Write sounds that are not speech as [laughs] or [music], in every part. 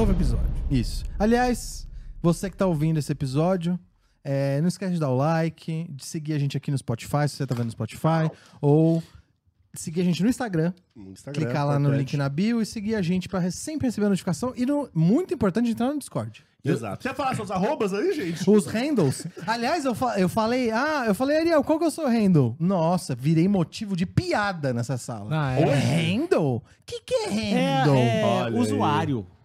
Novo episódio. Isso. Aliás, você que tá ouvindo esse episódio, é, não esquece de dar o like, de seguir a gente aqui no Spotify, se você tá vendo no Spotify, ou seguir a gente no Instagram, No Instagram, clicar lá no link na bio e seguir a gente pra re- sempre receber a notificação e, no- muito importante, entrar no Discord. Exato. Quer falar seus arrobas aí, gente? Os handles. Aliás, eu, fa- eu falei, ah, eu falei, Ariel, qual que é o seu handle? Nossa, virei motivo de piada nessa sala. Ah, é. handle? O que, que é É, handle? é Olha aí. usuário. Hand-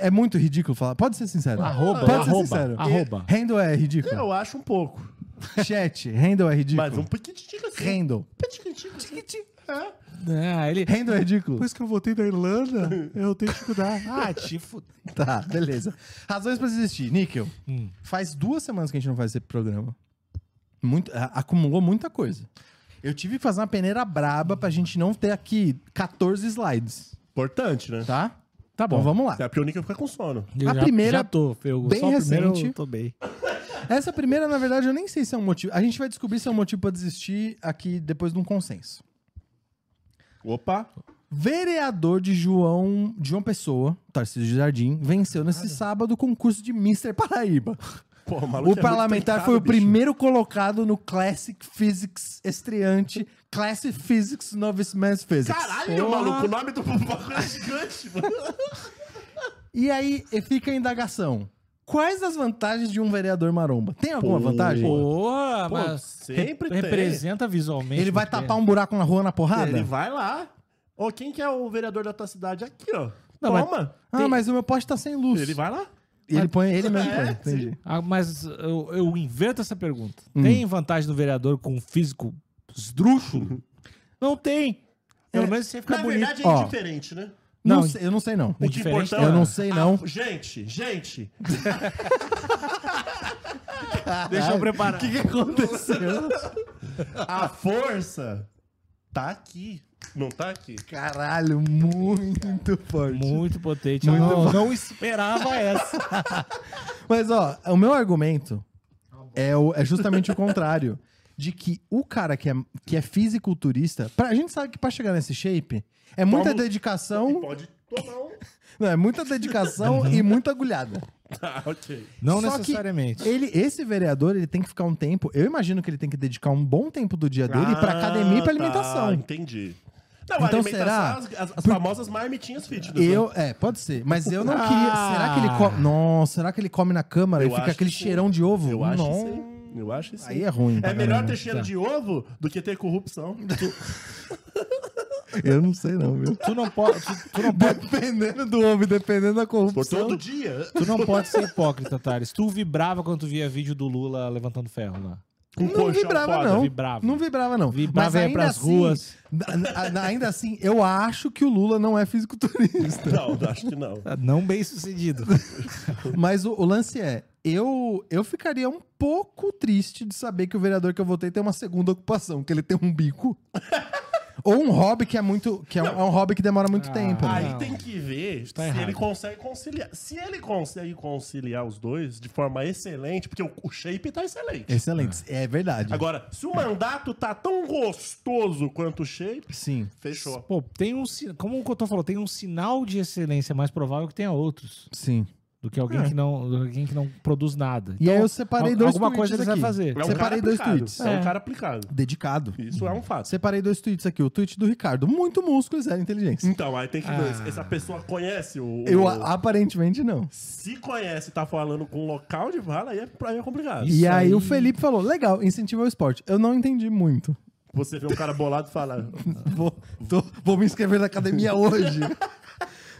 É muito ridículo falar. Pode ser sincero. Arroba, Pode ser arroba, sincero. arroba. Handle é ridículo. Eu acho um pouco. Chat, handle é ridículo. Mas um piquitico assim. Handle. Piquitico. É. É, ele... Handle é ridículo. Depois que eu voltei da Irlanda, eu tenho que cuidar. [laughs] Ah, te fu... Tá, beleza. Razões pra desistir. Níquel, Hum. faz duas semanas que a gente não faz esse programa. Muito, acumulou muita coisa. Eu tive que fazer uma peneira braba pra gente não ter aqui 14 slides, Importante, né? tá? Tá Então bom. vamos lá. Até porque o fica com sono. Eu A já, primeira, já tô. Eu, bem recente. eu tô bem. [laughs] Essa primeira, na verdade, eu nem sei se é um motivo. A gente vai descobrir se é um motivo pra desistir aqui depois de um consenso. Opa. Vereador de João, de João Pessoa, Tarcísio de Jardim, venceu nesse sábado o concurso de Mr. Paraíba. Pô, o O é parlamentar foi o bicho. primeiro colocado no Classic Physics estreante Classic Physics Novice Man's Physics. Caralho, Porra. maluco, o nome do bagulho é gigante, mano. E aí fica a indagação. Quais as vantagens de um vereador maromba? Tem alguma Pô. vantagem? Porra, Pô, mas sempre re- tem. representa visualmente. Ele vai tapar um buraco na rua na porrada? Ele vai lá. Ô, quem que é o vereador da tua cidade? Aqui, ó. Não, mas- Toma. Ah, mas o meu poste tá sem luz. Ele vai lá. Ele põe ele mesmo. É, põe, entendi. Ah, mas eu, eu inverto essa pergunta. Hum. Tem vantagem do vereador com um físico esdrúxulo? Não tem. Pelo É, menos você fica Na bonito. verdade, é Ó. indiferente, né? Não, Não, sei, eu não sei não. O que Indiferente, importa eu não sei, não. Ah, gente, gente. [laughs] Deixa eu preparar. O que, que aconteceu? A força tá aqui. Não tá aqui. Caralho, muito forte. Muito potente. Muito eu não, não esperava essa. [laughs] Mas, ó, o meu argumento é, o- é justamente o contrário. De que o cara que é, que é fisiculturista, pra, a gente sabe que pra chegar nesse shape, é muita Toma- dedicação. Pode tomar um. [laughs] Não, é muita dedicação e muita agulhada. [laughs] Tá, ok. Não Só que necessariamente. Ele, esse vereador, ele tem que ficar um tempo. Eu imagino que ele tem que dedicar um bom tempo do dia dele pra academia e pra Ah, alimentação. Tá, entendi. Não, Então alimentação, será? As, as- as famosas marmitinhas fitness. Eu, né? é, pode ser. Mas eu não Ah. queria. Será que ele come. Nossa, será que ele come na câmara Eu e fica aquele que sim. cheirão de ovo? Eu acho isso aí. Eu acho isso Aí é ruim. É melhor ter cheiro de ovo do que ter corrupção. [laughs] [laughs] Eu não sei, não, viu? Tu não pode, tu, tu não pode, Dependendo do homem, dependendo da Por corrupção. todo dia. tu não pode ser hipócrita, Thales. Tu vibrava quando tu via vídeo do Lula levantando ferro lá. Com Não vibrava, foda. não. Vibrava. Não vibrava, não. Vibrava, Mas pras assim, ruas. ainda assim, eu acho que o Lula não é fisiculturista. Não, acho que não. [laughs] Não bem sucedido. Mas o, o lance é, eu, eu ficaria um pouco triste de saber que o vereador que eu votei tem uma segunda ocupação, que ele tem um bico. [laughs] Ou um hobby que é muito. que é um, é um hobby que demora muito Ah, tempo. né? Aí Não. tem que ver Tá se errado. ele consegue conciliar. Se ele consegue conciliar os dois de forma excelente, porque o, o shape tá excelente. Excelente. É verdade. Agora, se o mandato tá tão gostoso quanto o shape, Sim. fechou. Pô, tem um. si- Como o Cotô falou, tem um sinal de excelência mais provável que tenha outros. Sim. Do que alguém, É. que, não, alguém que não produz nada. E aí eu separei dois Alguma tweets coisa ele vai aqui. fazer. É um Separei cara dois aplicado. tweets. É um É. cara aplicado. Dedicado. Isso é um fato. Separei dois tweets aqui. O tweet do Ricardo. Muito músculo e zero inteligência. Então, aí tem que ver. Ah. Essa pessoa conhece o. Eu o- aparentemente não. Se conhece e tá falando com um local de vala, aí é, aí é complicado. Isso e aí, aí- o Felipe falou: legal, incentiva o esporte. Eu não entendi muito. Você vê um cara bolado e fala. [laughs] Vou, tô- vou me inscrever na academia hoje. [laughs]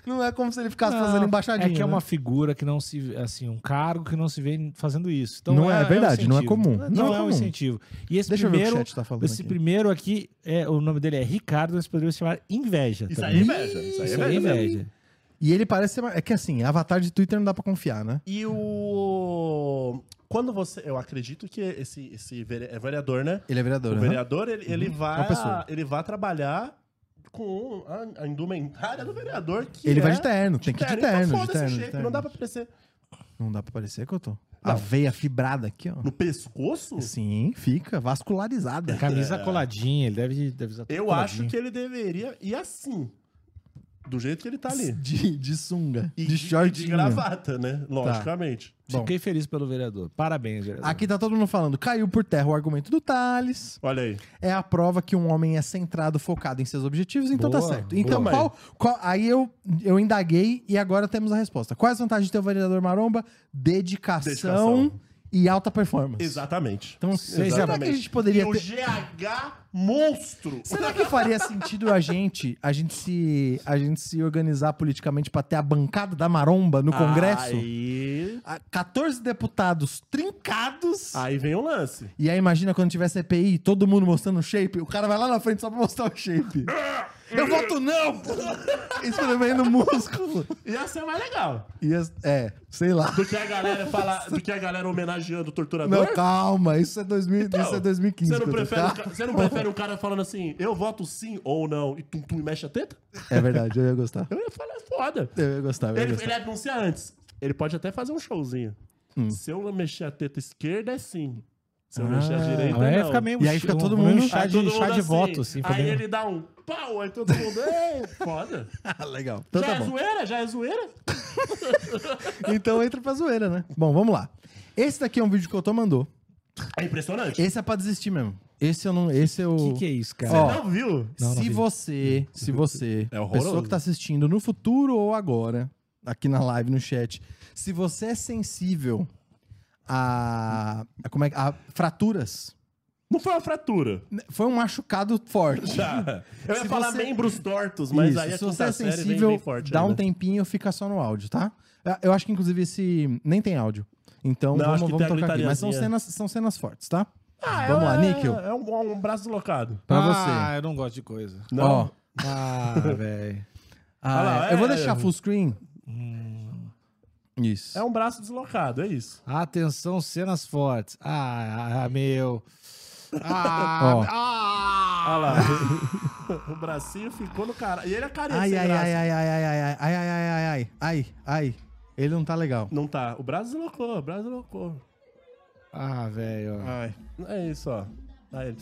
não é como se ele ficasse fazendo Não, embaixadinha. É que é né? uma figura que não se. Assim, um cargo que não se vê fazendo isso. Então, Não é verdade, um não é comum. Não, Não é é um comum. incentivo. E esse Deixa eu ver o que o primeiro. chat tá falando esse aqui. primeiro aqui, é, o nome dele é Ricardo, mas poderia se chamar Inveja. Isso também. aí é inveja. Isso aí é Isso aí é inveja. inveja. E ele parece ser. É que assim, avatar de Twitter não dá pra confiar, né? E o. quando você. Eu acredito que esse, esse vere- é vereador, né? Ele é vereador, O né? vereador, ele, ele, É uma vai, ele vai trabalhar com a, a indumentária do vereador. Que Ele é vai de terno, tem que ir de terno, Então, de foda-se o terno, de shape, terno. Não dá pra aparecer. Não dá pra parecer que eu tô. A Não. veia fibrada aqui, ó. No pescoço? Sim, fica vascularizada. Camisa coladinha, ele deve, deve usar Eu acho que ele deveria ir assim. Do jeito que ele tá ali. De, de sunga, E de shortinho. de gravata, né? Logicamente. Bom. Fiquei feliz pelo vereador. Parabéns, vereador. Aqui tá todo mundo falando, caiu por terra o argumento do Thales. Olha aí. É a prova que um homem é centrado, focado em seus objetivos, então tá Boa, certo. Então, boa. qual, qual- Aí eu, eu indaguei e agora temos a resposta. Quais as vantagens de ter o vereador maromba? Dedicação, Dedicação. E alta performance. Exatamente. Então, será que a gente poderia e o ter. GH monstro. Será que faria sentido a gente, a gente se, a gente se organizar politicamente pra ter a bancada da maromba no Congresso? Aí, A- 14 deputados trincados. aí vem o lance. E aí imagina quando tiver CPI, todo mundo mostrando o shape, o cara vai lá na frente só pra mostrar o shape. [laughs] Eu voto não! Espremendo músculo. Ia ser mais legal. E as- é, sei lá. Do que a galera falar, do que a galera homenageando o torturador. Não, calma, isso é, 2000, Então, isso é 2015. Você não, prefere, um tá? ca- você não prefere um cara falando assim, eu voto sim ou não, e tum tum e mexe a teta? É verdade, eu ia gostar. Eu ia falar foda. Eu ia gostar, eu ia Ele, gostar. ele anuncia antes. Ele pode até fazer um showzinho. Hum. Se eu mexer a teta esquerda, é sim. Se eu Ah. mexer a direita, Aí não. fica meio E aí fica um- todo mundo- chá Aí de, todo chá mundo de assim, voto, assim. Aí ele dá um pau, aí todo mundo, ei, foda. [laughs] Legal. Então já tá é bom. zoeira? Já é zoeira? [laughs] Então entra pra zoeira, né? Bom, vamos lá. Esse daqui é um vídeo que eu tô mandou. É impressionante. Esse é pra desistir mesmo. Esse eu não. Esse eu. O que, que é isso, cara? Ó, Não viu? Não, não se vi. você, se você, [laughs] É horroroso. pessoa que tá assistindo no futuro ou agora, aqui na live, no chat, se você é sensível a, a como é, a fraturas, Não foi uma fratura. foi um machucado forte. Já. Eu ia Se falar você- membros tortos, mas Isso, aí a se você é vem sensível, bem forte dá um ainda. tempinho, fica só no áudio, tá? Eu- acho que inclusive esse nem tem áudio. Então Não, vamos, vamos tocar aqui. Mas são cenas, são cenas fortes, tá? Ah, Vamos é, lá, Níquel. É um, um braço deslocado. Pra ah, você. eu não gosto de coisa. Não. Ó, Ah, [laughs] velho. ah, lá, é, eu vou é- deixar full screen. Isso. É um braço deslocado, é isso. Atenção, cenas fortes. Ah, ah, meu. Ah, Ó. ah. Olha lá. o bracinho ficou no cara. E ele é carinha Ai, ai, ai, ai, ai, ai, ai, ai, ai, ai, ai, ai, ai, ai. Ele não tá legal. Não tá. O braço deslocou, o braço deslocou. Ah, velho. Ai. É isso, ó. Aí ele-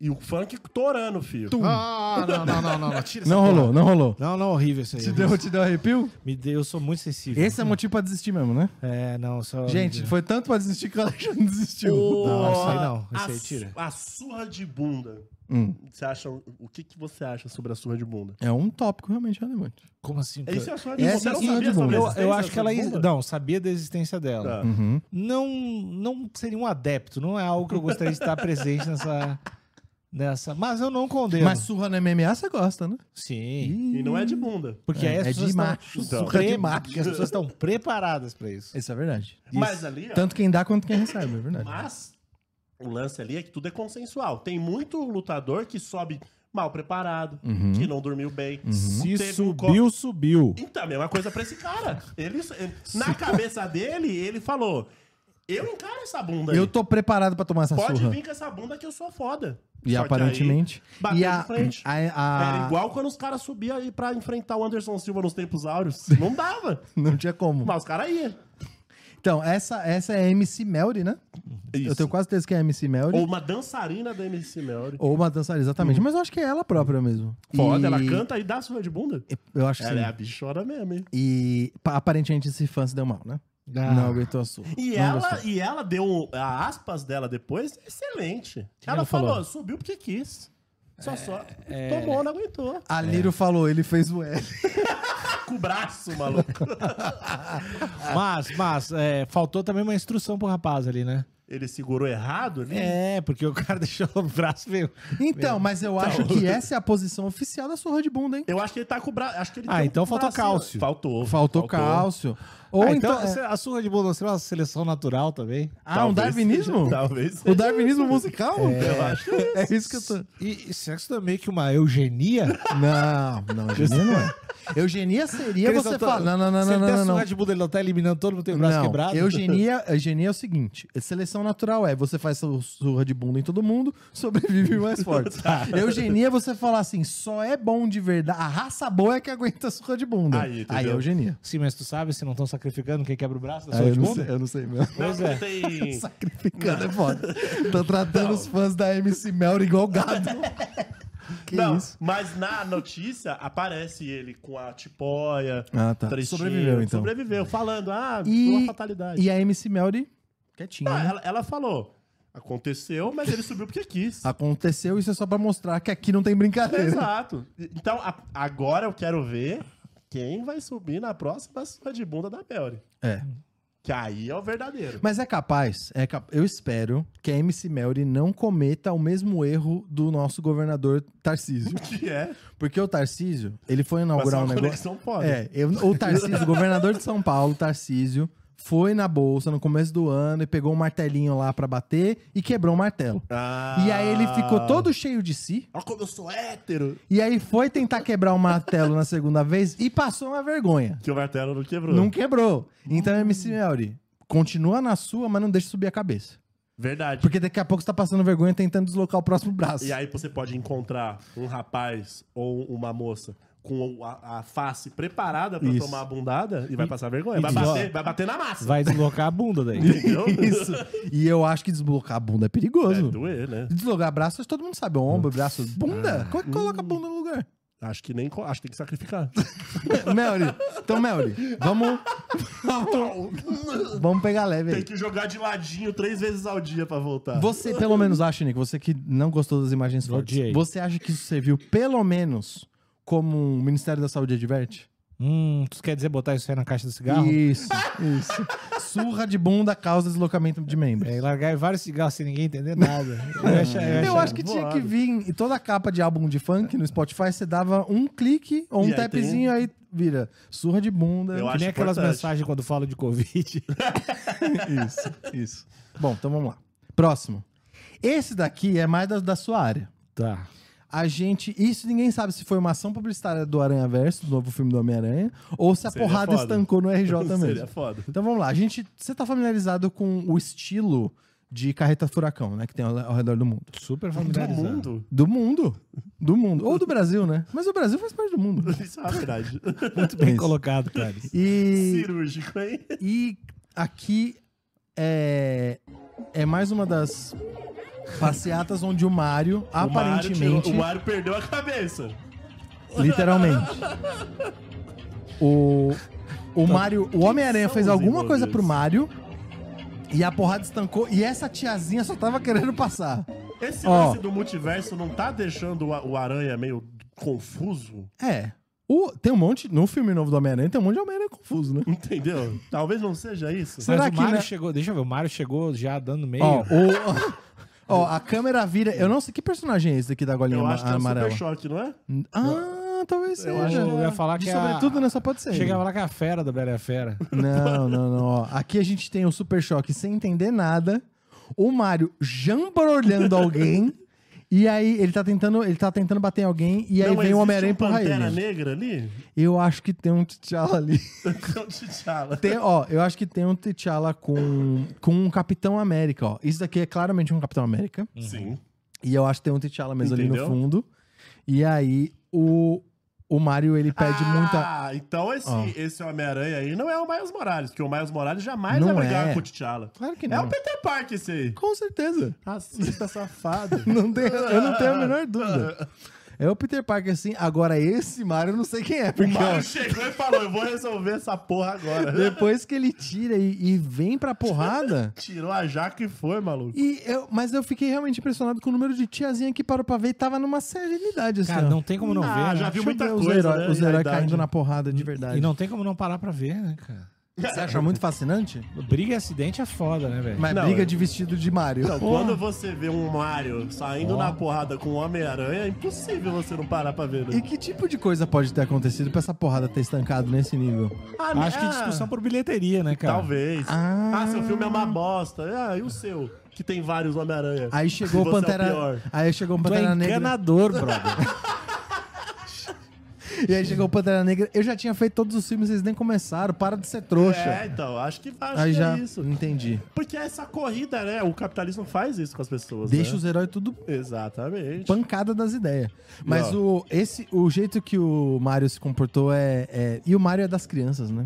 E o funk torando, filho. Ah, não, não, não, não, não. Tira essa Não porra. rolou, não rolou. Não, não, horrível isso aí. Te deu, te deu arrepio? Me deu, eu sou muito sensível. Esse é motivo pra desistir mesmo, né? É, não, só. Gente, foi tanto pra desistir que o Alexandre desistiu. Não, isso aí não. Isso aí tira. a surra de bunda. Hum, Você acha, o que, que você acha sobre a surra de bunda? é um tópico realmente relevante. Como assim? É Isso é a surra de Essa bunda. Você é a não surra sabia de bunda. Eu, eu acho que ela. bunda? Não, sabia da existência dela. Tá. Uhum. Não, não seria um adepto, não é algo que eu gostaria de estar [laughs] presente nessa. nessa mas eu não condeno. Mas surra no MMA você gosta, né? Sim. E não é de bunda. Porque É, aí as é pessoas de macho. Então. Surra de macho. porque as pessoas estão preparadas pra isso. Isso é verdade. Mas ali, ó, Tanto quem dá quanto quem recebe, é verdade. Mas o lance ali é que tudo é consensual. Tem muito lutador que sobe mal preparado, Uhum. que não dormiu bem. Se Teve um subiu, subiu. Então, a mesma coisa pra esse cara. Ele, [laughs] na cabeça dele, ele falou: Eu encaro essa bunda aí. Eu tô preparado pra tomar essa Pode surra. vir com essa bunda que eu sou foda. E Só aparentemente. aí, bateu e a, frente. a, a- Era igual quando os caras subiam aí pra enfrentar o Anderson Silva nos tempos áureos. [laughs] Não dava. Não tinha como. Mas os caras iam. Então, essa, essa é a MC Melry, né? Eu tenho quase certeza que é a MC Melry. Ou Ou, uma dançarina da MC Melody. uma dançarina, exatamente. Mas eu acho que é ela própria mesmo. Foda, E- ela canta e dá surra de bunda. Eu acho que Ela sim. é a bichona mesmo, hein? E pa- aparentemente esse fã se deu mal, né? Ah. Não aguentou a surra. E Não ela, gostou. e ela deu a aspas dela depois, excelente. ela ela falou, falou? subiu porque quis. Só, só. é. Tomou, não aguentou. A Liro falou, ele fez o L. [laughs] Com o braço, maluco. [laughs] Mas, mas, é, faltou também uma instrução pro rapaz ali, né? Ele segurou errado ali. É, porque o cara [laughs] deixou o braço meio. Então, mas eu acho que essa é a posição oficial da surra de bunda, hein? Eu acho que ele tá com o braço. Acho que ele Ah, então um faltou bracinho- cálcio. Faltou. Faltou cálcio. Ou Ah, então. então, é- a surra de bunda seria uma seleção natural também. Ah, um Talvez darwinismo? seja, Talvez O seja. darwinismo musical? Eu acho É isso que eu tô. E, e será que isso não é meio que uma eugenia? [laughs] Não, não, eugenia não é. [laughs] Eugenia seria Porque você tá- falar. Não, não, não, Se não, não, tem a não, surra não. de bunda, ele não tá eliminando todo mundo tem o braço Não, quebrado? eugenia, [laughs] eugenia é o seguinte: seleção natural é você faz su- surra de bunda em todo mundo, sobrevive o mais forte. Eugenia é você falar assim: só é bom de verdade. A raça boa é que aguenta a surra de bunda. Aí, Aí, é eugenia. Sim, mas tu sabe se não estão sacrificando quem quebra o braço da Aí surra eu, não sei, eu não sei mesmo. Pois Não, é. tem... [laughs] Sacrificando é foda. Tô tratando os fãs da MC Melry igual gado. [laughs] Que não, isso? mas na notícia aparece ele com a tipóia. Ah, tá. tristinho, Sobreviveu, então. Sobreviveu, falando, ah, foi E, uma fatalidade. e a MC Melry, quietinha. Ah, né? ela, ela falou, aconteceu, mas ele subiu porque quis. Aconteceu, isso é só pra mostrar que aqui não tem brincadeira. Exato. Então, a- agora eu quero ver quem vai subir na próxima surra de bunda da Melry. É. Que aí é o verdadeiro. Mas é capaz, é cap- eu espero que a MC Melry não cometa o mesmo erro do nosso governador Tarcísio. [laughs] Que é Porque o Tarcísio, ele foi é inaugurar um uma negócio. É, eu- o Tarcísio, o governador de São Paulo, Tarcísio, foi na bolsa no começo do ano e pegou um martelinho lá pra bater e quebrou o martelo. Ah. E aí ele ficou todo cheio de si. Olha como eu sou hétero. E aí foi tentar quebrar o martelo na segunda vez e passou uma vergonha. Que o martelo não quebrou. Não quebrou. Então, MC Melry, continua na sua, mas não deixa subir a cabeça. Verdade. Porque daqui a pouco você tá passando vergonha tentando deslocar o próximo braço. E aí você pode encontrar um rapaz ou uma moça com a, a face preparada pra Isso. tomar a bundada e vai passar vergonha. Vai bater, vai bater na massa. Vai deslocar a bunda daí. Entendeu? [laughs] Isso. E eu acho que desblocar a bunda é É perigoso. doer, né? Deslocar braços, todo mundo sabe. Ombro, braço, bunda. Como é que coloca a bunda no lugar? Acho que nem. Acho que tem que sacrificar. [laughs] Melry. Então, Melry, vamos. [laughs] Vamos, pegar leve tem aí. que jogar de ladinho três vezes ao dia pra voltar. Você, pelo menos, acha, Nick, você que não gostou das imagens fortes, Odiei. você acha que isso serviu, pelo menos, como o Ministério da Saúde adverte? Hum, tu quer dizer botar isso aí na caixa do cigarro? Isso, isso. [laughs] Surra de bunda causa deslocamento de membros. É, e largar vários cigarros sem ninguém entender nada. Eu, acho, eu Eu acho- que tinha voado. que vir em toda capa de álbum de funk no Spotify, você dava um clique ou um E aí tapzinho, aí vira surra de bunda. Eu Que acho nem aquelas importante. mensagens quando falam de Covid. [laughs] Isso, isso. Bom, então vamos lá. Próximo. Esse daqui é mais da, da sua área. tá. A gente. Isso ninguém sabe se foi uma ação publicitária do Aranha Verso, do novo filme do Homem-Aranha, ou se a Seria porrada foda. estancou no RJ [laughs] mesmo. Seria foda. Então vamos lá. A gente. Você tá familiarizado com o estilo de carreta furacão, né? Que tem ao, ao redor do mundo. Super Do familiarizado. mundo. Do mundo. Do mundo. Ou do Brasil, né? Mas o Brasil faz parte do mundo. [laughs] Isso é uma verdade. [laughs] Muito bem Isso. colocado, Clarice. E, Cirúrgico, hein? e aqui é, é mais uma das passeatas onde o Mário, O aparentemente, tirou- o Mário perdeu a cabeça. literalmente, o, o Mário, o Homem-Aranha fez alguma coisa pro? Mário e a porrada estancou e essa tiazinha só tava querendo passar. Esse Ó. lance do multiverso não tá deixando o, o Aranha meio confuso? É. O, tem um monte, no filme novo do Homem-Aranha, tem um monte de Homem-Aranha confuso, né? Entendeu? Talvez não seja isso. Será Mas que o Mário né? chegou, deixa eu ver, o Mário chegou já dando meio. Ó, o, [laughs] ó, a câmera vira. Eu não sei que personagem é esse daqui da golinha Eu acho que é o amarela. Super Choque, não é? Ah, talvez seja. Eu acho que eu ia falar De que é a- sobretudo, né? Só pode ser. Chegava lá com a fera da Bela e a Fera. [laughs] Não, não, não. Ó. Aqui a gente tem o Super Choque sem entender nada. O Mario jambrolhando alguém. [laughs] E aí ele tá tentando, ele tá tentando bater em alguém. E aí não, vem o Homem-Aranha um empurrar Pantera ele. Negra ali? Eu acho que tem um T'Challa ali. [laughs] Não, T'Challa. Tem, ó, eu acho que tem um T'Challa com, com um Capitão América, ó. Isso daqui é claramente um Capitão América. Sim. E eu acho que tem um T'Challa mesmo ali Entendeu? no fundo. E aí o, o Mario, ele pede muita... Ah, então esse, Ó. esse Homem-Aranha aí não é o Miles Morales, porque o Miles Morales jamais Não vai brigar é. com o T'Challa. Claro que É não. o Peter Parker esse aí. Com certeza. Racista safado. [laughs] Não tem, eu não tenho a menor dúvida. [laughs] É o Peter Parker, assim. Agora, esse Mario, eu não sei quem é. O ó, Mario chegou e falou: Eu vou resolver essa porra agora. [laughs] depois que ele tira e, e vem pra porrada... [laughs] Tirou a jaca e foi, maluco. E eu, mas eu fiquei realmente impressionado com o número de tiazinha que parou pra ver e tava numa serenidade, assim. Cara, ó. não tem como não Ah, ver. já né? viu muita ver os coisa, heróis, né? os heróis caindo na porrada de verdade. E não tem como não parar pra ver, né, cara? Você acha muito fascinante? Briga e acidente é foda, né, velho? Mas Não, briga eu- de vestido de Mario. Não, quando você vê um Mario saindo na porrada com o Homem-Aranha, é impossível você não parar pra ver, E né? que tipo de coisa pode ter acontecido pra essa porrada ter estancado nesse nível? Ah, Acho que ah, discussão por bilheteria, né, cara? Talvez. Ah. Ah. seu filme é uma bosta. Ah, e o seu? Que tem vários Homem-Aranha. Aí chegou [laughs] o Você é o Pantera. pior. aí chegou o Tu é Pantera Negra. encanador, brother. [laughs] E aí chegou o Pantera Negra. Eu já tinha feito todos os filmes, vocês nem começaram. Para de ser trouxa. É, então, acho que, acho aí que já. é isso. Entendi. Porque essa corrida, né? O capitalismo faz isso com as pessoas. Deixa né? os heróis tudo Exatamente. pancada das ideias. Mas Não. o, esse, o jeito que o Mario se comportou é, é- E o Mario é das crianças, né?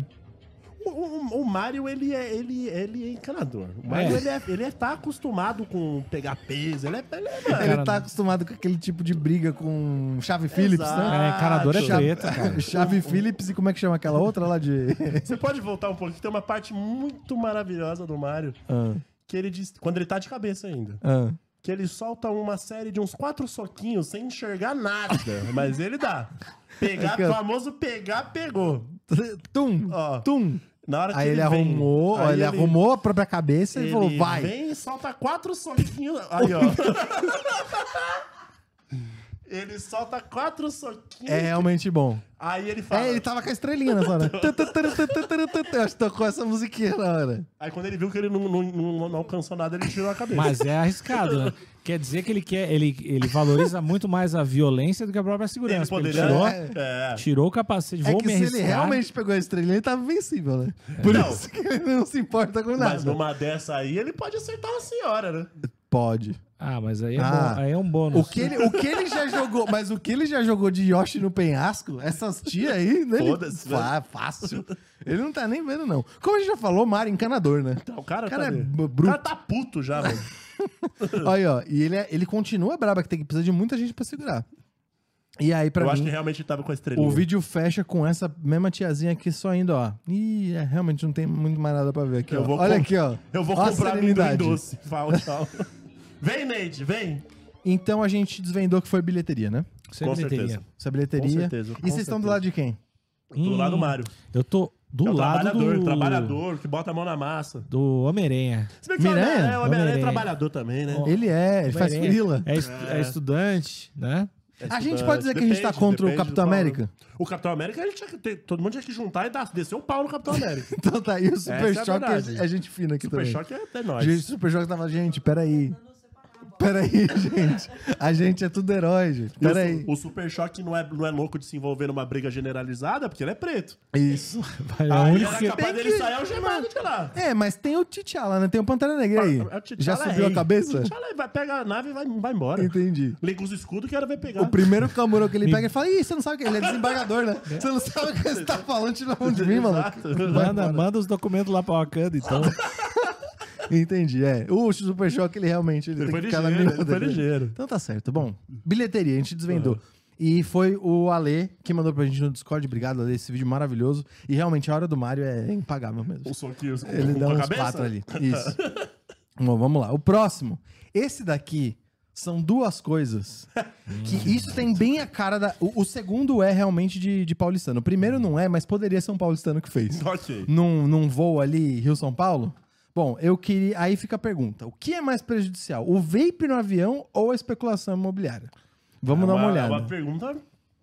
O, o- o Mario, ele é, ele, ele é encanador. O Mario, É. ele, é, ele é, tá acostumado com pegar peso. Ele é... Ele é mano, Ele tá acostumado com aquele tipo de briga com chave Phillips, né? É, encanador é Chave- treta, cara. [laughs] Chave Phillips e como é que chama aquela outra lá de. [laughs] Você pode voltar um pouquinho? Tem uma parte muito maravilhosa do Mario. Ah, Que ele diz... Quando ele tá de cabeça ainda. ah. Que ele solta uma série de uns quatro soquinhos sem enxergar nada. [laughs] mas ele dá. Pegar, É famoso pegar, pegou. Tum! Ó. Tum! Na hora que Aí ele, vem, arrumou, aí ele, arrumou a própria cabeça e Ele falou: vai! vem e solta quatro soquinhos. Aí, ó. [laughs] ele solta quatro soquinhos. É realmente bom. Aí ele fala. É, ele tava com a estrelinha nessa hora. Eu acho que tocou essa musiquinha na hora. Aí quando ele viu que ele não, não, não- não alcançou nada, ele tirou a cabeça. Mas é arriscado, né? Quer dizer que ele quer, ele, ele valoriza muito mais a violência do que a própria ele segurança. Ele, poderia. tirou, É. tirou o capacete, É vou que me se ele arriscar. realmente pegou a estrelinha, ele tava invencível, né? Por Não. isso que ele não se importa com Mas nada. numa dessa aí, ele pode acertar uma senhora, né? Pode. Ah, mas aí é, Ah. bom, aí é um bônus. O que, ele, o que ele já jogou, mas o que ele já jogou de Yoshi no penhasco, essas tias aí, né? Foda-se, né? Fá- Fácil. Ele não tá nem vendo, não. Como a gente já falou, Mario encanador, né? Então, o cara, O cara tá é ali. b- O bruto. cara tá puto já, mano. [laughs] Aí, ó, e ele, é- ele continua brabo, que tem que precisar de muita gente pra segurar. E aí, pra Eu mim, acho que realmente ele tava com a estrelinha. o vídeo fecha com essa mesma tiazinha aqui só indo, ó. Ih, é, realmente não tem muito mais nada pra ver aqui, Eu ó. vou Olha aqui, ó. Eu vou Ó a comprar amendoim doce. Fala, tchau. [laughs] vem, Neide, vem. Então a gente desvendou que foi bilheteria, né? Sem Com bilheteria. certeza. Essa bilheteria. Com certeza, e com vocês estão do certeza. lado de quem? Do Hum, lado do Mário. Eu tô do é o lado trabalhador, do... trabalhador, que bota a mão na massa. Do Homem-Aranha. Se bem que Miranha? o Homem-Aranha é, o Homem-Aranha é Homem-Aranha. trabalhador também, né? Ele é, ele faz Homem-Aranha frila. É, estu- é estudante, né? A gente pode dizer que a gente tá Depende, contra o depende Capitão do América? O Capitão América, a gente tinha que ter- todo mundo tinha que juntar e dar, descer o pau no Capitão América. [laughs] Então tá aí o Super Essa é a Choque verdade. é, é gente fina aqui Super também. Choque é, é nóis. Gente, Super Choque tava, gente, peraí. Peraí, [laughs] gente. A gente é tudo herói, gente. O Peraí. su- O, Super Choque não é, não é louco de se envolver numa briga generalizada, porque ele é preto. Isso. É o Aí era que... capaz Tem dele que- sair algemado de lá. É, mas tem o T'Challa, né? Tem o Pantera Negra aí. É o T'Challa Já é subiu a rei. cabeça? T'Challa vai pegar a nave e vai, vai embora. Entendi. Liga os escudos que era ver pegar. O primeiro Camurão que ele pega, ele fala, ih, você não sabe o que ele é desembargador, né? Você não sabe o que você tá falando, tira a mão de mim. [laughs] Exato. Manda, manda os documentos lá pra Wakanda, então. [laughs] Entendi, é. O Super Choque, ele realmente ele Ele tem foi ligeiro, ele foi ligeiro. Então tá certo. Bom, bilheteria, a gente desvendou. E foi o Ale que mandou pra gente no Discord. Obrigado, Ale, esse vídeo maravilhoso. E realmente a hora do Mario é impagável mesmo. Um soquinho Ele dá uns cabeça? quatro ali. Isso. [laughs] Bom, vamos lá. O próximo. Esse daqui são duas coisas [laughs] que isso tem bem a cara da. O, o segundo é realmente de, de paulistano. O primeiro não é, mas poderia ser um paulistano que fez. Ok. Num, num voo ali, Rio-São Paulo. Bom, eu queria. Aí fica a pergunta: o que é mais prejudicial? O vape no avião ou a especulação imobiliária? Vamos É dar uma, É olhada. uma pergunta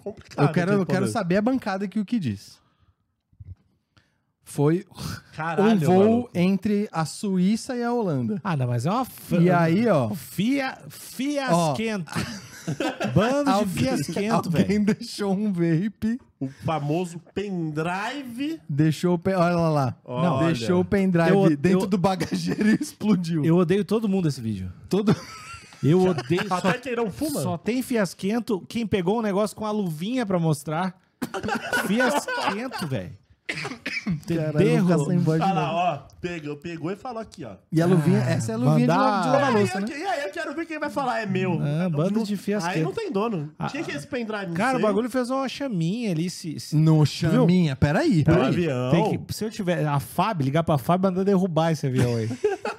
complicada. Eu quero, eu quero saber a bancada que o que diz. Foi Caralho, um voo mano. entre a Suíça e a Holanda. Ah, não, mas é uma... f- E aí, ó. Fia, fiasquento. Bando de fiasquento, velho. alguém deixou um vape, O famoso pendrive. deixou o pen... Olha lá lá. Olha. Não, deixou o pendrive Eu- dentro eu- do bagageiro e explodiu. Eu odeio todo mundo esse vídeo. Todo... Eu [laughs] odeio. Só, Até quem não fuma. só tem fiasquento quem pegou um negócio com a luvinha pra mostrar. Fiasquento, velho. Ficar sem voz de Olha lá, ó. Pegou, pegou e falou aqui, ó. E a luvinha, essa é a luvinha de, mandar- la- de lavar E aí, louça, eu, né? e aí, eu quero ver quem vai falar, é meu. Ah, bando Não- de fiasquento. Aí não tem dono. Ah, Quem que é esse pendrive? Cara, o sei. bagulho fez uma chaminha ali. Se, se, No chaminha, peraí, Pro peraí. avião. tem que, se eu tiver. A FAB, ligar pra FAB e mandar derrubar esse avião aí. [laughs]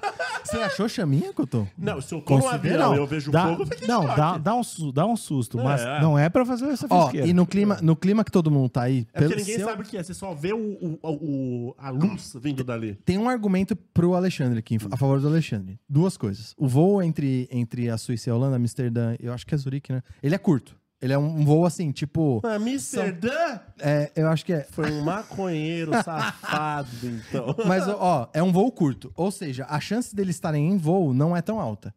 Você achou chaminha, Couto? Não, se eu tô no Considera- avião e eu vejo Dá, fogo, eu não, dá, dá, um, dá um susto, mas É. não é pra fazer essa Ó, e no clima, no clima que todo mundo tá aí, É pelo porque ninguém seu- sabe o que é, você só vê o, o- o- a luz vindo dali. tem um argumento pro Alexandre aqui, a favor do Alexandre. Duas coisas. O voo entre, entre a Suíça e a Holanda, Amsterdã, eu acho que é Zurique, né? Ele é curto. Ele é um voo assim, tipo. Ah, Amsterdã É, eu acho que é. foi um maconheiro [laughs] safado, então. Mas, ó, é um voo curto. Ou seja, a chance deles estarem em voo não é tão alta.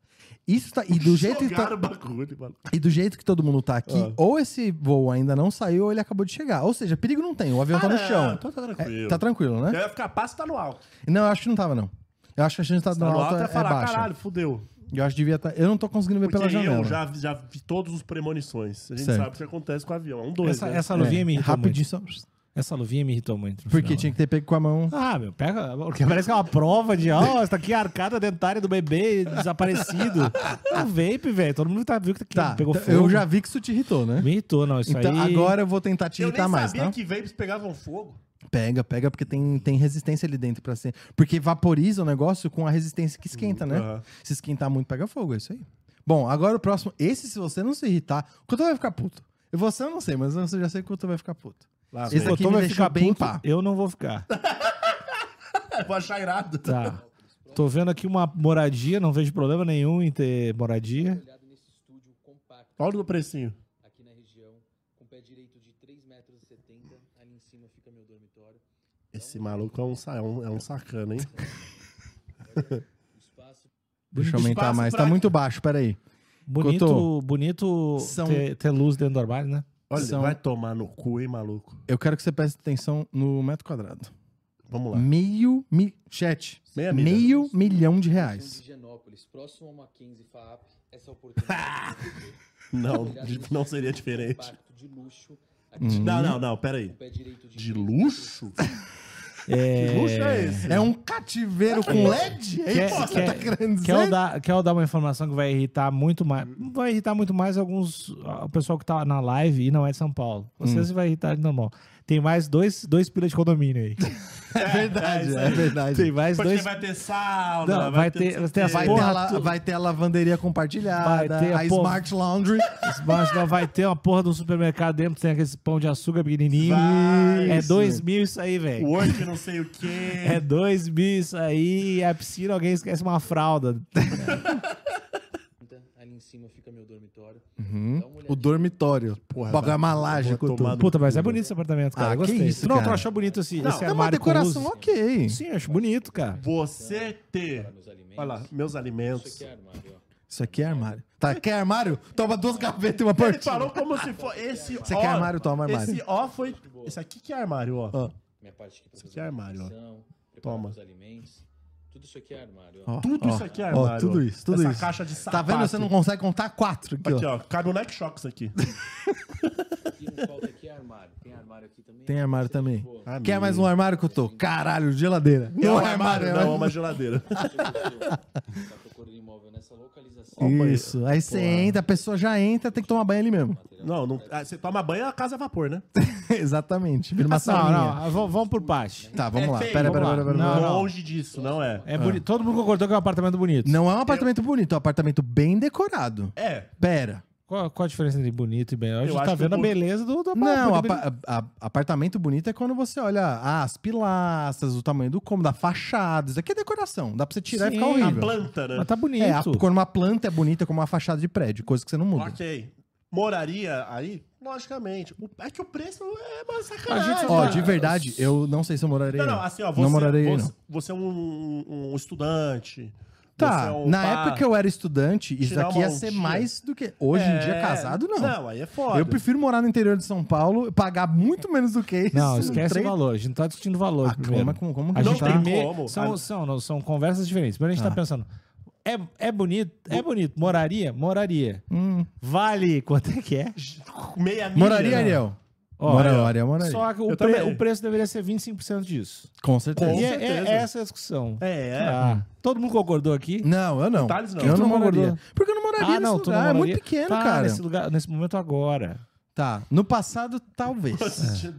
Isso tá. E do [laughs] jeito que tá, bagulho, mano. E do jeito que todo mundo tá aqui, Ah. ou esse voo ainda não saiu, ou ele acabou de chegar. Ou seja, perigo não tem, o avião tá no Ah, chão. Então tá tranquilo. É, tá tranquilo, né? Eu ia ficar passo tá no alto. Não, eu acho que não tava, não. Eu acho que a chance de estar Tá no no alto alto é, é falar, baixa. caralho, fudeu. Eu acho que devia estar. Eu não tô conseguindo ver Porque pela janela. eu já, já vi todos os premonições. A gente Certo. sabe o que acontece com o avião. É um dois, Essa, né? essa luvinha É, me irritou rapidinho muito. Essa luvinha me irritou muito. Porque final. tinha que ter pego com a mão. Ah, meu, pega. Porque parece que é uma prova de, ó, essa aqui é a arcada dentária do bebê desaparecido. É um vape, velho. Todo mundo tá, viu que Tá, pegou então fogo. eu já vi que isso te irritou, né? Me irritou, não. Isso Então aí. agora eu vou tentar te Eu irritar nem mais, sabia tá? que vapes pegavam fogo. Pega, pega, porque tem, tem resistência ali dentro pra ser. Porque vaporiza o negócio com a resistência que esquenta, né? Aham. Se esquentar muito, pega fogo, é isso aí. Bom, agora o próximo. Esse, se você não se irritar, o Couto vai ficar puto. Você eu não sei, mas eu já sei que o Couto vai ficar puto. Lá, Esse aqui vai ficar bem puto, pá. Eu não vou ficar. [laughs] Vou achar irado. Tá. Tô vendo aqui uma moradia, não vejo problema nenhum em ter moradia. Olha o precinho. aqui na região, com pé direito de 3,70 metros, e 70, ali em cima fica meu dormitório. Esse maluco é um, é um, é um sacana, hein? [laughs] Deixa eu aumentar mais. pra- Tá muito baixo, peraí. Bonito, bonito são- ter, ter luz dentro do armário, né? Olha, São- vai tomar no cu, hein, maluco? Eu quero que você preste atenção no metro quadrado. Vamos lá. Meio. Mi... Chat. Meia milha. meio milhão de de reais. Higienópolis, próximo a Mackenzie essa oportunidade [laughs] de. Não, de- não seria estúdio diferente. de luxo, Uhum. Não, não, não, pera aí. com pé direito de, De luxo? [laughs] É... Que luxo é esse? É um cativeiro com LED? É Quer, isso que você quer, tá querendo dizer? quer eu dar, quer eu dar uma informação que vai irritar muito mais? Vai irritar muito mais alguns. O pessoal que tá na live e não é de São Paulo. Vocês Hum. vai irritar de normal. Tem mais dois, dois pilas de condomínio aí. [laughs] É verdade, é, aí. verdade. Tem mais Porque dois. vai ter sauna, Não, vai ter- as quê. Vai, Porra, ter a, tu- vai ter a lavanderia compartilhada, Vai ter a a porra- Smart Laundry. [laughs] Mas não vai ter uma porra do supermercado dentro, tem aquele pão de açúcar pequenininho. Vai, é isso. dois mil isso aí, velho. Work não sei o quê. É dois mil isso aí. E a piscina, alguém esquece uma fralda. [laughs] cima fica meu dormitório. Uhum. O dormitório. Porra, Bagulho é vai- uma laje, tomar no Puta, mas é bonito esse apartamento, cara. Ah, Eu que gostei. isso, não, cara. tu achou bonito esse, Não, esse É uma com decoração luz? ok. Sim, acho bonito, cara. Você ter. Olha lá, meus Isso alimentos. aqui é armário, ó. Isso aqui é armário. Tá, quer armário? Toma duas gavetas e uma Ele portinha. falou como se fosse. Esse Você ó, quer armário? Toma armário. Esse ó foi. Esse aqui que é armário, ó. Ó. Minha parte aqui pra Isso aqui é armário, ó. Toma. os alimentos. Tudo isso aqui é armário, ó. Ó, Tudo ó, isso aqui é ó, armário. tudo ó. isso, tudo Essa isso. caixa de Tá sapato. vendo? Você não consegue contar quatro aqui, Aqui, ó. ó. Cabe um neck shocks aqui. [laughs] Não falta armário. Tem armário aqui também. Tem armário também. Ah, Quer mais um armário que eu tô? Caralho, geladeira. É um Não é armário, armário, não, é é uma geladeira. [laughs] Tá procurando imóvel nessa localização. Isso. Aí você entra, a pessoa já entra, tem que tomar banho ali mesmo. Não, não. ah, Você toma banho, a casa é vapor, né? [laughs] Exatamente. Vira uma Não, sauninha. não, vamos, vamos por parte. Tá, vamos É lá. feio, Pera, vamos pera, lá. pera, pera. Não, pera. não. Longe disso, não é? É bonito. Todo mundo concordou que é um apartamento bonito. Não é um apartamento bonito, é um apartamento bem decorado. É. Pera. Qual, qual a diferença entre bonito e bem? A gente tá vendo o a beleza do, do Não, apartamento. apa- a- a- apartamento bonito é quando você olha ah, as pilastras, o tamanho do cômodo, a fachada. Isso aqui é decoração. Dá pra você tirar Sim. e ficar A horrível. planta, né? Mas tá bonito. É, a- quando uma planta é bonita como uma fachada de prédio, coisa que você não muda. Ok. Moraria aí? Logicamente. O- É que o preço é uma A sacanagem. gente Ó, tá- de verdade, eu não sei se eu moraria. Não, aí, não, assim, ó, você, não moraria aí, você, não. você é um, um estudante. Tá, é na pá. época que eu era estudante, isso daqui uma ia ser mais do que. Hoje em dia, É, casado, não. Não, aí é foda. Eu prefiro morar no interior de São Paulo, pagar muito menos do que isso. Não, esquece o valor. A gente não tá discutindo o valor Ah, primeiro. como, como, como que A a Não gente gente tem tá? primeiro- como. São, são, não, são conversas diferentes. Primeiro a gente Ah. tá pensando. É, é bonito? É bonito. Moraria? Moraria. Hum. Vale quanto é que é? Meia milha. Moraria, Ariel? Ó, moraria, moraria. Só que o, pre- também. o preço deveria ser 25% disso. Com certeza. Com e é, certeza. é essa a discussão. É, é. Ah, todo mundo concordou aqui? Não, eu não. Thales não. Eu não concordou? Porque eu não moraria Ah, nesse não, lugar. É muito pequeno, tá, cara. Nesse, lugar, nesse momento agora. Tá. No passado, talvez.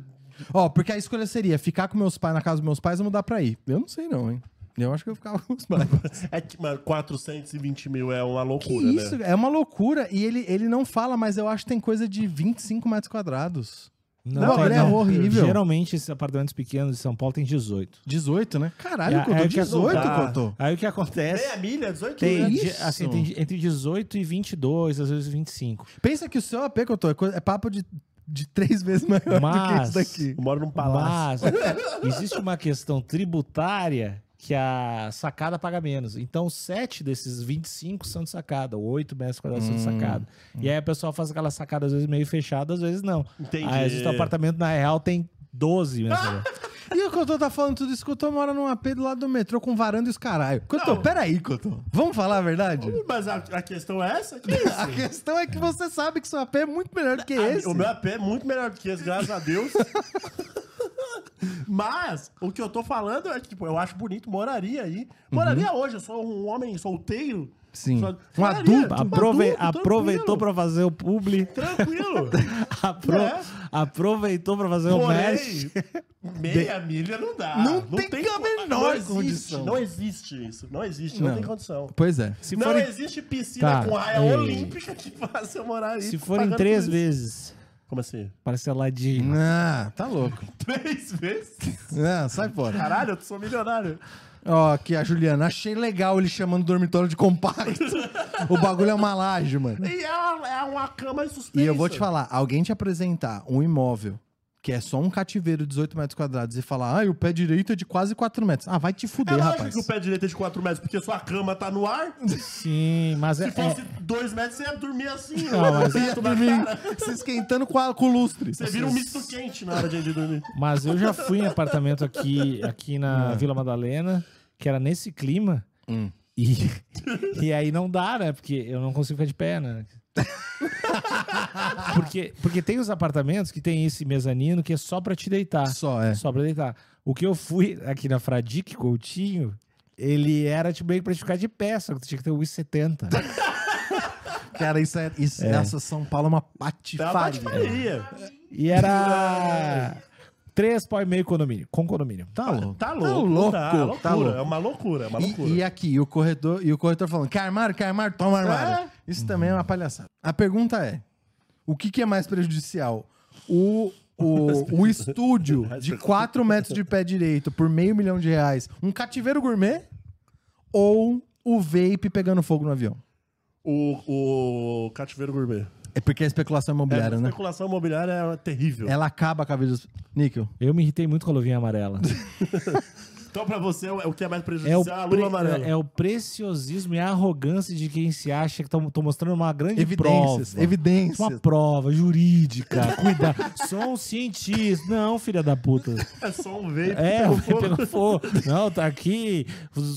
Ó, porque a escolha seria ficar com meus pais na casa dos meus pais ou mudar pra aí. Eu não sei, não, hein? Eu acho que eu ficava com os mais. [laughs] É que, mano, 420 mil é uma loucura, Que isso? né? É uma loucura. E ele, ele não fala, mas eu acho que tem coisa de 25 metros quadrados. Não, tem, ele é horrível. Geralmente, esses apartamentos pequenos de São Paulo tem 18. 18, né? Caralho, É, Couto, é que é 18, dá. Couto. Aí o que acontece... Meia milha, 18 Tem, mil. de- assim, tem entre 18 e 22, às vezes 25. Pensa que o seu AP, Couto, é, é papo de, de três vezes maior do que Mas- isso daqui. Eu moro num palácio. Mas existe uma questão tributária que a sacada paga menos. Então, 7 desses 25 são de sacada, 8 metros quadrados são de Hum. sacada. E aí a pessoa faz aquela sacada, às vezes meio fechada, às vezes não. Entendi. Aí, às vezes, o apartamento, na real, tem 12 metros quadrados. E o Couto tá falando tudo isso, Couto mora num AP do lado do metrô com varanda e os caralho. Couto, Não. peraí, Couto. Vamos falar a verdade? Mas a, a questão é essa? Que [laughs] isso? A questão é que você sabe que seu AP é muito melhor do que A- esse. O meu AP é muito melhor do que esse, graças a Deus. [laughs] Mas o que eu tô falando é que, tipo, eu acho bonito, moraria aí. Moraria hoje, eu sou um homem solteiro. Sim. Só- Um moraria, adulto. tipo, Aprove- adulto, aproveitou tranquilo, pra fazer o publi. Tranquilo. [laughs] apro- É. Aproveitou pra fazer o match. Porém, meia milha não dá. Não tem a menor não existe, condição. Não existe isso. Não existe, não, Não. tem condição. Pois é. Se não for, em- existe piscina Tá, com raia ei. olímpica [laughs] que faça eu morar aí. se for em pagando três por isso. vezes, Como assim? parceladinho. Ah, tá louco. [laughs] Três vezes? Não, sai fora. Caralho, eu sou milionário. Ó, aqui a Juliana. Achei legal ele chamando o dormitório de compacto. [laughs] o bagulho é uma laje, mano. E é uma, é uma cama suspensa. E eu vou te falar, alguém te apresentar um imóvel que é só um cativeiro de 18 metros quadrados e falar, ah, e o pé direito é de quase 4 metros. Ah, vai te É fuder, lógico rapaz. que o pé direito é de 4 metros, porque sua cama tá no ar. Sim, mas é, Se fosse é- 2 metros, você ia dormir assim, Não, ó, mas- dentro da Dormir, se esquentando com, a, com o lustre. Você vira um misto quente na hora de dormir. Mas eu já fui em apartamento aqui, aqui na Vila Madalena, que era nesse clima. Hum. E, [laughs] e aí não dá, né? Porque eu não consigo ficar de pé, né? [laughs] porque, porque tem os apartamentos que tem esse mezanino que é só pra te deitar. Só, é. Só pra deitar. O que eu fui aqui na Fradique Coutinho, ele era tipo meio pra te ficar de pé, só que tu tinha que ter 1,70. [laughs] Cara, isso é, isso, essa São Paulo é uma Tá uma patifaria. patifaria. E era três pau e meio condomínio, com condomínio. Tá louco. Tá Tá louco. louco. Tá, Tá loucura. louco. É uma loucura, é uma loucura. E, e aqui, o corretor, e o corretor falando, quer armário, quer armário, toma armário. É. Isso também é uma palhaçada. A pergunta é, o que, que é mais prejudicial? O, o, o [laughs] estúdio de 4 metros de pé direito por meio milhão de reais, um cativeiro gourmet ou o vape pegando fogo no avião? O, o cativeiro gourmet. É porque a especulação É, imobiliária, a né? especulação imobiliária é terrível. Ela acaba com a vida dos... Níquel. Eu me irritei muito com a luvinha amarela. [laughs] Então, pra você, o o que é mais É o, prejudicial é a pre- lua amarela. é, é o preciosismo e a arrogância de quem se acha que estão mostrando uma grande Evidências, prova. evidências. Uma prova jurídica, [laughs] cuidado. Sou um cientista. Não, filha da puta. É só um vape. É, pegou pegar fogo. Não, tá aqui.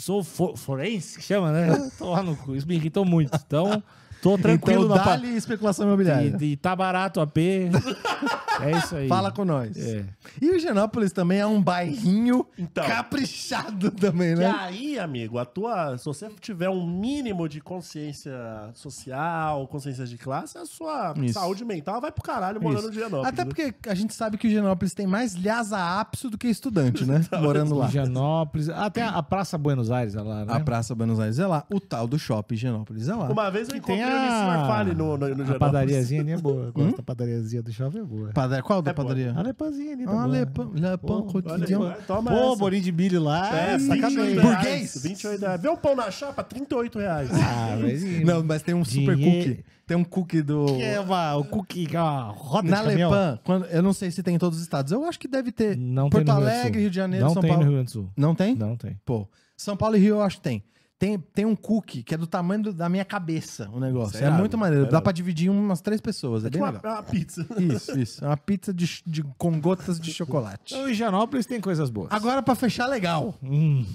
Sou fo forense, que chama, né? Tô lá no cu. Isso me irritou muito. Então, tô tranquilo então, na pa- dá-lhe especulação imobiliária. e, e tá barato o AP. [laughs] É isso aí. Fala com nós. É. E o Higienópolis também é um bairrinho Então. caprichado também, E né? aí, amigo, a tua, se você tiver um mínimo de consciência social, consciência de classe, a sua Isso. saúde mental vai pro caralho morando Isso. no Gianópolis. Até né? porque a gente sabe que o Higienópolis tem mais lhasa ápice do que estudante, né? [laughs] Morando lá. Higienópolis. Até a Praça Buenos Aires, é lá, né? A Praça Buenos Aires é lá. O tal do shopping Higienópolis é lá. Uma vez eu encontrei a, Marfali no, no, no a padariazinha ali é boa. Eu Hum? gosto da padariazinha do shopping é boa. Qual da É boa. padaria? A lepanzinha ali tá Ah, boa. Lepão, Lepão Pô, Olha cotidiano. toma Pô, essa. bolinho de milho lá. É, Ai, 28 sacanagem. reais. Burguês. 28 reais. Vê um pão na chapa, 38 reais. Ah, mas... Não, mas tem um super Dinheiro. cookie. Tem um cookie do... Que é uma, o cookie, que é uma roda Na de caminhão. Lepan, quando, eu não sei se tem em todos os estados. Eu acho que deve ter. Não Porto tem Rio Alegre, Sul. Rio de Janeiro, Não São tem Paulo. no Rio Grande do Sul. Não tem? Não tem. Pô, São Paulo e Rio eu acho que tem. Tem, tem um cookie que é do tamanho do- da minha cabeça, o negócio. É é muito maneiro. é Dá pra dividir umas três pessoas. É bem Uma, legal. uma pizza. Isso, isso. É uma pizza de, de- com gotas de chocolate. Então, em Higienópolis tem coisas boas. Agora, pra fechar legal. Hum,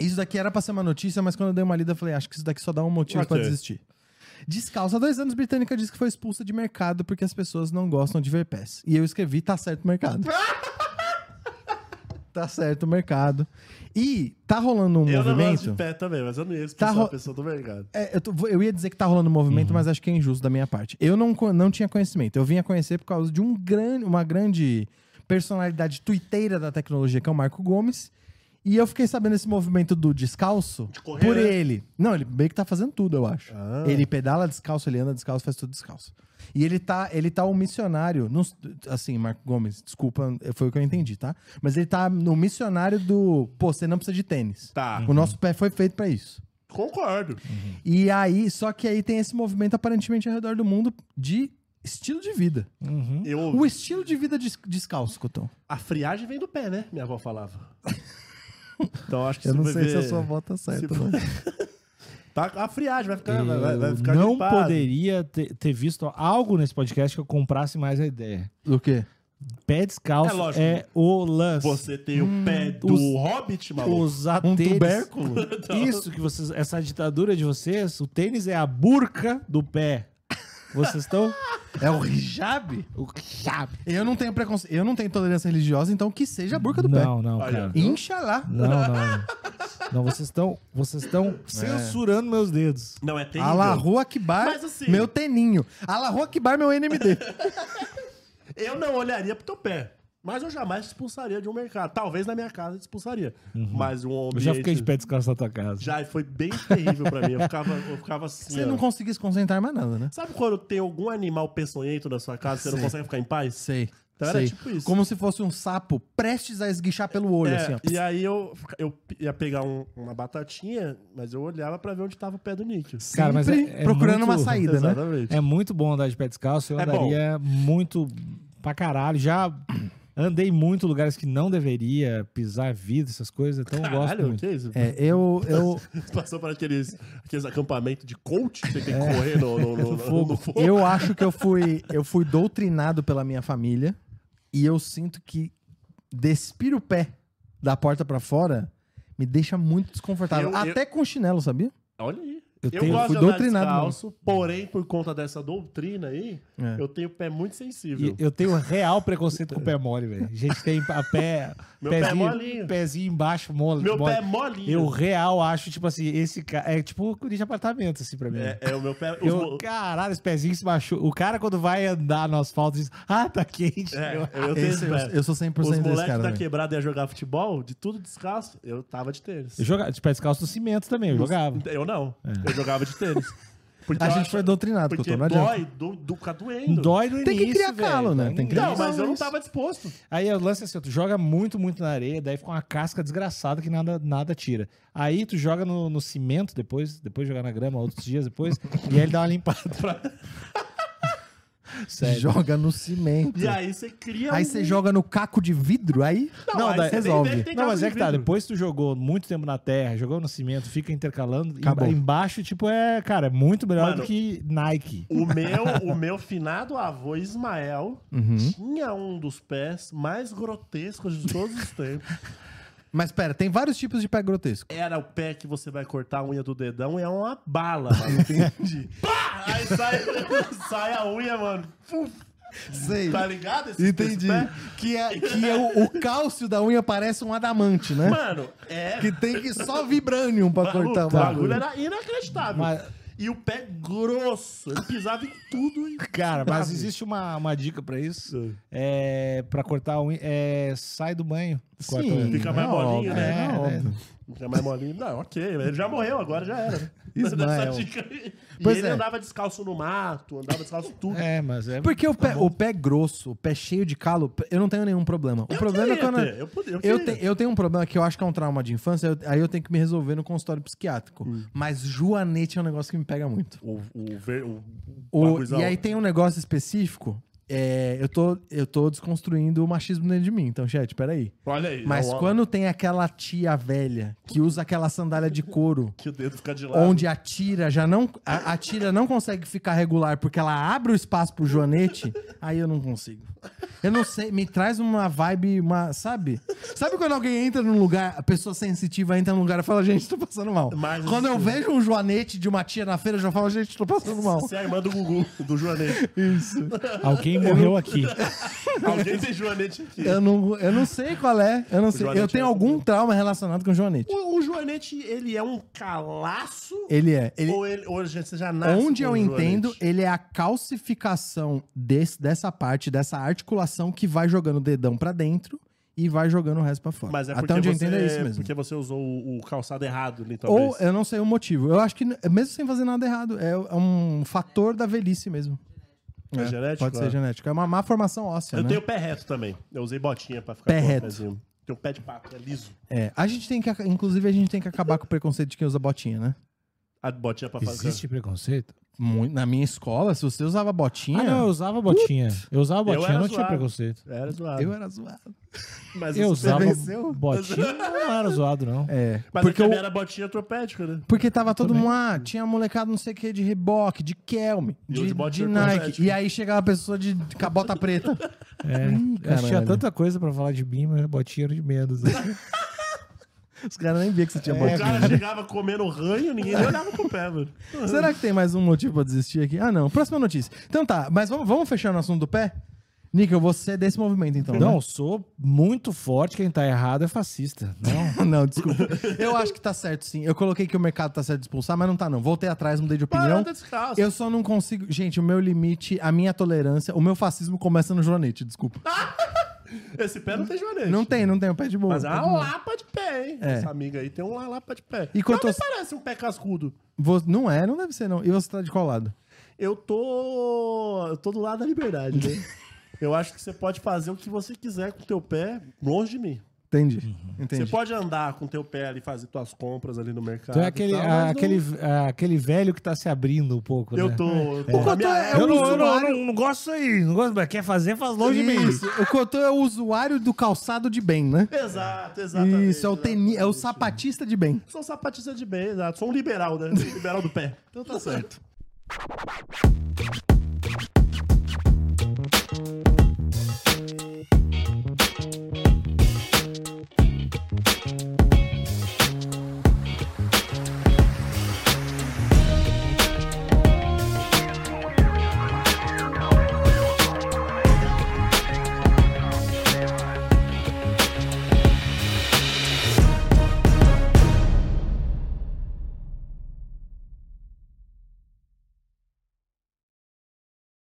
Isso daqui era pra ser uma notícia, mas quando eu dei uma lida, eu falei, acho que isso daqui só dá um motivo pra Ok. desistir. Descalça, há dois anos, britânica diz que foi expulsa de mercado porque as pessoas não gostam de ver pés. E eu escrevi, tá certo o mercado. [laughs] tá certo o mercado. E tá rolando um Eu não gosto movimento. de pé também, mas eu não ia expulsar Tá ro- a pessoa do mercado. É, eu, tô- eu ia dizer que tá rolando um movimento, mas acho que é injusto da minha parte. Eu não, não tinha conhecimento. Eu vim a conhecer por causa de um grande, uma grande personalidade tuiteira da tecnologia, que é o Marco Gomes. E eu fiquei sabendo esse movimento do descalço correr, por né? ele. Não, ele meio que tá fazendo tudo, eu acho. Ah. Ele pedala descalço, ele anda descalço, faz tudo descalço. E ele tá, ele tá um missionário, não- assim, Marco Gomes, desculpa, foi o que eu entendi, tá? Mas ele tá no missionário do, pô, você não precisa de tênis. Tá. O nosso pé foi feito pra isso. Concordo. E aí, só que aí tem esse movimento aparentemente ao redor do mundo de estilo de vida. Uhum. Eu, O estilo de vida des- descalço, Cotão. a friagem vem do pé, né? Minha avó falava. [laughs] Então acho que Eu você não sei se a ver- sua avó tá certa. se- não. [laughs] Tá, a friagem vai ficar, vai, vai- ficar não gripado. poderia ter, ter visto algo nesse podcast que eu comprasse mais a ideia. O quê? Pé descalço É lógico. é, o lance. Você tem o pé do os- Hobbit, maluco. Usar Um tubérculo? [laughs] Isso que vocês. Essa ditadura de vocês, o tênis é a burca do pé. Vocês estão. É o hijab? O chave. Eu não tenho preconceito, eu não tenho tolerância religiosa, então que seja a burca do pé. Não, não, cara. Inxalá. Não, não. Não, não vocês estão. Vocês estão censurando meus dedos. Não, é terrível. Alahu Akbar, assim- meu teninho. Alahu Akbar, meu NMD. [laughs] Eu não olharia pro teu pé. Mas eu jamais te expulsaria de um mercado. Talvez na minha casa te expulsaria. Mas um Eu ambiente... já fiquei de pé descalço na tua casa. Já foi bem terrível pra mim. Eu ficava, eu ficava assim, Você ó. não conseguia se concentrar mais nada, né? Sabe quando tem algum animal peçonhento na sua casa e você não consegue ficar em paz? Sei. Então era sei. tipo isso. Como se fosse um sapo prestes a esguichar pelo olho, É, assim, ó. e aí eu, eu ia pegar um- uma batatinha, mas eu olhava pra ver onde tava o pé do Níquel. Cara, mas Sempre é- é procurando muito- uma saída, né? Exatamente. É muito bom andar de pé descalço. Eu É bom. andaria muito pra caralho. Já andei em muitos lugares que não deveria pisar vidro, essas coisas. Então eu gosto Caralho, muito. que isso? É, eu, eu, [laughs] Passou por aqueles, aqueles acampamentos de coach que você tem que correr no, no, [laughs] no- no- fogo. no fogo. eu acho que eu fui, eu fui doutrinado pela minha família e eu sinto que despir o pé da porta pra fora me deixa muito desconfortável. Eu- eu- Até com chinelo, sabia? Olha aí. Eu Eu, tenho- gosto fui de andar doutrinado descalço, porém, por conta dessa doutrina aí, É. eu tenho o pé muito sensível. E eu tenho real preconceito com o [laughs] pé mole, velho. A gente tem a pé. Meu pé é pezinho, molinho. pezinho embaixo, mole. Meu mole. pé é molinho. Eu real acho, tipo assim, esse cara. É tipo um de apartamento, assim, pra mim. É, é o meu pé... os Eu, mo- caralho, esse pezinho se machuca. O cara, quando vai andar no asfalto, diz: Ah, tá quente. É, Eu- eu tenho Esse- eu, pé. eu sou 100% Os desse moleques cara. da velho. quebrada iam jogar futebol, de tudo descalço, eu tava de tênis. Eu jogava de pé descalço no cimento também, eu jogava. Eu não. Eu jogava de tênis. [laughs] Porque A gente acho- foi doutrinado, Porque Couto, não dói, do, do, fica doendo. Dói no Tem que início, criar calo, né? Tem que criar Não, mas eu não tava disposto. Aí o lance é assim, tu joga muito, muito na areia, daí fica uma casca desgraçada que nada, nada tira. Aí tu joga no, no cimento depois, depois jogar na grama outros dias depois, [laughs] e aí ele dá uma limpada pra... [laughs] Sério. Joga no cimento. E aí você cria Aí um- você joga no caco de vidro, aí Não, aí daí você nem resolve. Não, mas é que tá, vidro. depois tu jogou muito tempo na terra, jogou no cimento, fica intercalando, Acabou. emba- embaixo, tipo, é, cara, é muito melhor Mano, do que Nike. O meu, o meu finado avô Ismael Uhum. tinha um dos pés mais grotescos de todos os tempos. [laughs] Mas pera, tem vários tipos de pé grotesco. Era o pé que você vai cortar a unha do dedão e é uma bala, mano. [laughs] Entendi. Pá! Aí sai, [laughs] sai a unha, mano. Fuf. Sei. Tá ligado? Esse, Entendi. esse pé? Que, é, que é o, o cálcio da unha parece um adamante, né? Mano, é. Que tem que só vibranium pra cortar o o bagulho bagulho. era inacreditável. Mas- E o pé grosso. Ele pisava em tudo. E... [laughs] Cara, mas existe uma, uma dica pra isso. É, pra cortar a unha, é, sai do banho. Sim. Fica mais é molinho, óbvio, né? É, É, óbvio. Fica mais molinho. Não, ok. Ele já morreu, agora já era. [laughs] Ismael. Essa dica aí. E Pois ele é. andava descalço no mato, andava descalço tudo. É, mas é. Porque o pé, o pé grosso, o pé cheio de calo, eu não tenho nenhum problema. O Eu problema é quando. ter, eu podia- eu Eu, queria. te- eu tenho um problema que eu acho que é um trauma de infância, eu- aí eu tenho que me resolver no consultório psiquiátrico. Hum. Mas joanete é um negócio que me pega muito. O, o, ver, o, O- e aí tem um negócio específico. É, eu, tô, eu tô desconstruindo o machismo dentro de mim. Então, chat, peraí. Olha aí. Mas é quando tem aquela tia velha que usa aquela sandália de couro, [laughs] Que o dedo fica de lado. onde a tira já não. A, a tira não consegue ficar regular porque ela abre o espaço pro joanete, aí eu não consigo. Eu não sei, me traz uma vibe, uma. Sabe? Sabe quando alguém entra num lugar, a pessoa sensitiva entra num lugar e fala, gente, tô passando mal. Mas quando eu vejo um joanete de uma tia na feira, eu já falo, gente, tô passando mal. Você é a irmã do Gugu, do Joanete. Isso. Alguém morreu aqui. [laughs] Alguém tem Joanete aqui. Eu não, eu não sei qual é. Eu não sei. Eu tenho é algum trauma relacionado com o joanete. O, o Joanete, ele é um calaço? Ele é. Ele, Ou ele, ou você já nasce onde com eu o entendo, ele é a calcificação desse, dessa parte, dessa articulação que vai jogando o dedão pra dentro. e vai jogando o resto pra fora. Mas é Até porque, onde eu você, entendo é isso mesmo. porque você usou o, o calçado errado ali, talvez. Ou eu não sei o motivo. Eu acho que, mesmo sem fazer nada errado, é, é um fator da velhice mesmo. É genético, Pode ser é. genético. É uma má formação óssea, Eu né? tenho pé reto também. Eu usei botinha pra ficar Pé com o reto. pezinho. Tenho pé de pato, é liso. É, a gente tem que, inclusive, a gente tem que acabar com o preconceito de quem usa botinha, né? A botinha pra fazer. Existe preconceito? Muito- na minha escola, se você usava botinha, Ah, não, eu usava botinha. Eu usava botinha, era não tinha zoado. preconceito. Era zoado. eu era zoado. Mas Eu você- usava venceu? botinha, [laughs] não era zoado, não. É, Mas porque, eu- era botinha ortopédica, né? porque tava todo mundo lá, tinha molecada não sei o que, de reboque, de Kelme, E eu de, de de Nike. E aí chegava a pessoa de, de cabota preta. É, Ih, eu tinha tanta coisa pra falar de mim, mas botinha era de menos. [laughs] Os caras nem viam que você tinha O botinha. cara chegava comendo ranho, ninguém nem olhava pro pé, mano. [laughs] Será que tem mais um motivo pra desistir aqui? Ah, não. Próxima notícia. Então tá, mas vamos, vamos fechar no assunto do pé? Níquel, você é desse movimento, então. Não, né? eu sou muito forte, quem tá errado é fascista. Não. [laughs] Não, desculpa. Eu acho que tá certo, sim. Eu coloquei que o mercado tá certo de expulsar, mas não tá, não. Voltei atrás, mudei de opinião. Parada descalço. Eu só não consigo. Gente, o meu limite, a minha tolerância, o meu fascismo começa no joanete, desculpa. [laughs] Esse pé não tem joanete. Não tem, não tem o pé de boa. Mas é uma boa. lapa de pé, hein? É. Essa amiga aí tem uma lapa de pé. E quanto não me parece um pé cascudo. Vo- Não é, não deve ser, não. E você tá de qual lado? Eu tô. Eu tô do lado da liberdade, né? [laughs] Eu acho que você pode fazer o que você quiser com o teu pé longe de mim. Entendi. Entendi. Você pode andar com o teu pé ali, fazer tuas compras ali no mercado. Tu é e aquele, tal, ah, mas não- aquele, ah, aquele velho que tá se abrindo um pouco, Eu né? tô. Eu tô O com a Cotô minha é Eu, um não, eu, não, eu usuário- não, não gosto disso aí. Não gosto, mas quer fazer, faz longe de mim. O Cotô é o usuário do calçado de bem, né? Exato, exatamente. Isso, é o, teni... é o sapatista de bem. Sou sapatista de bem, exato. Sou um liberal, né? [laughs] liberal do pé. Então tá certo.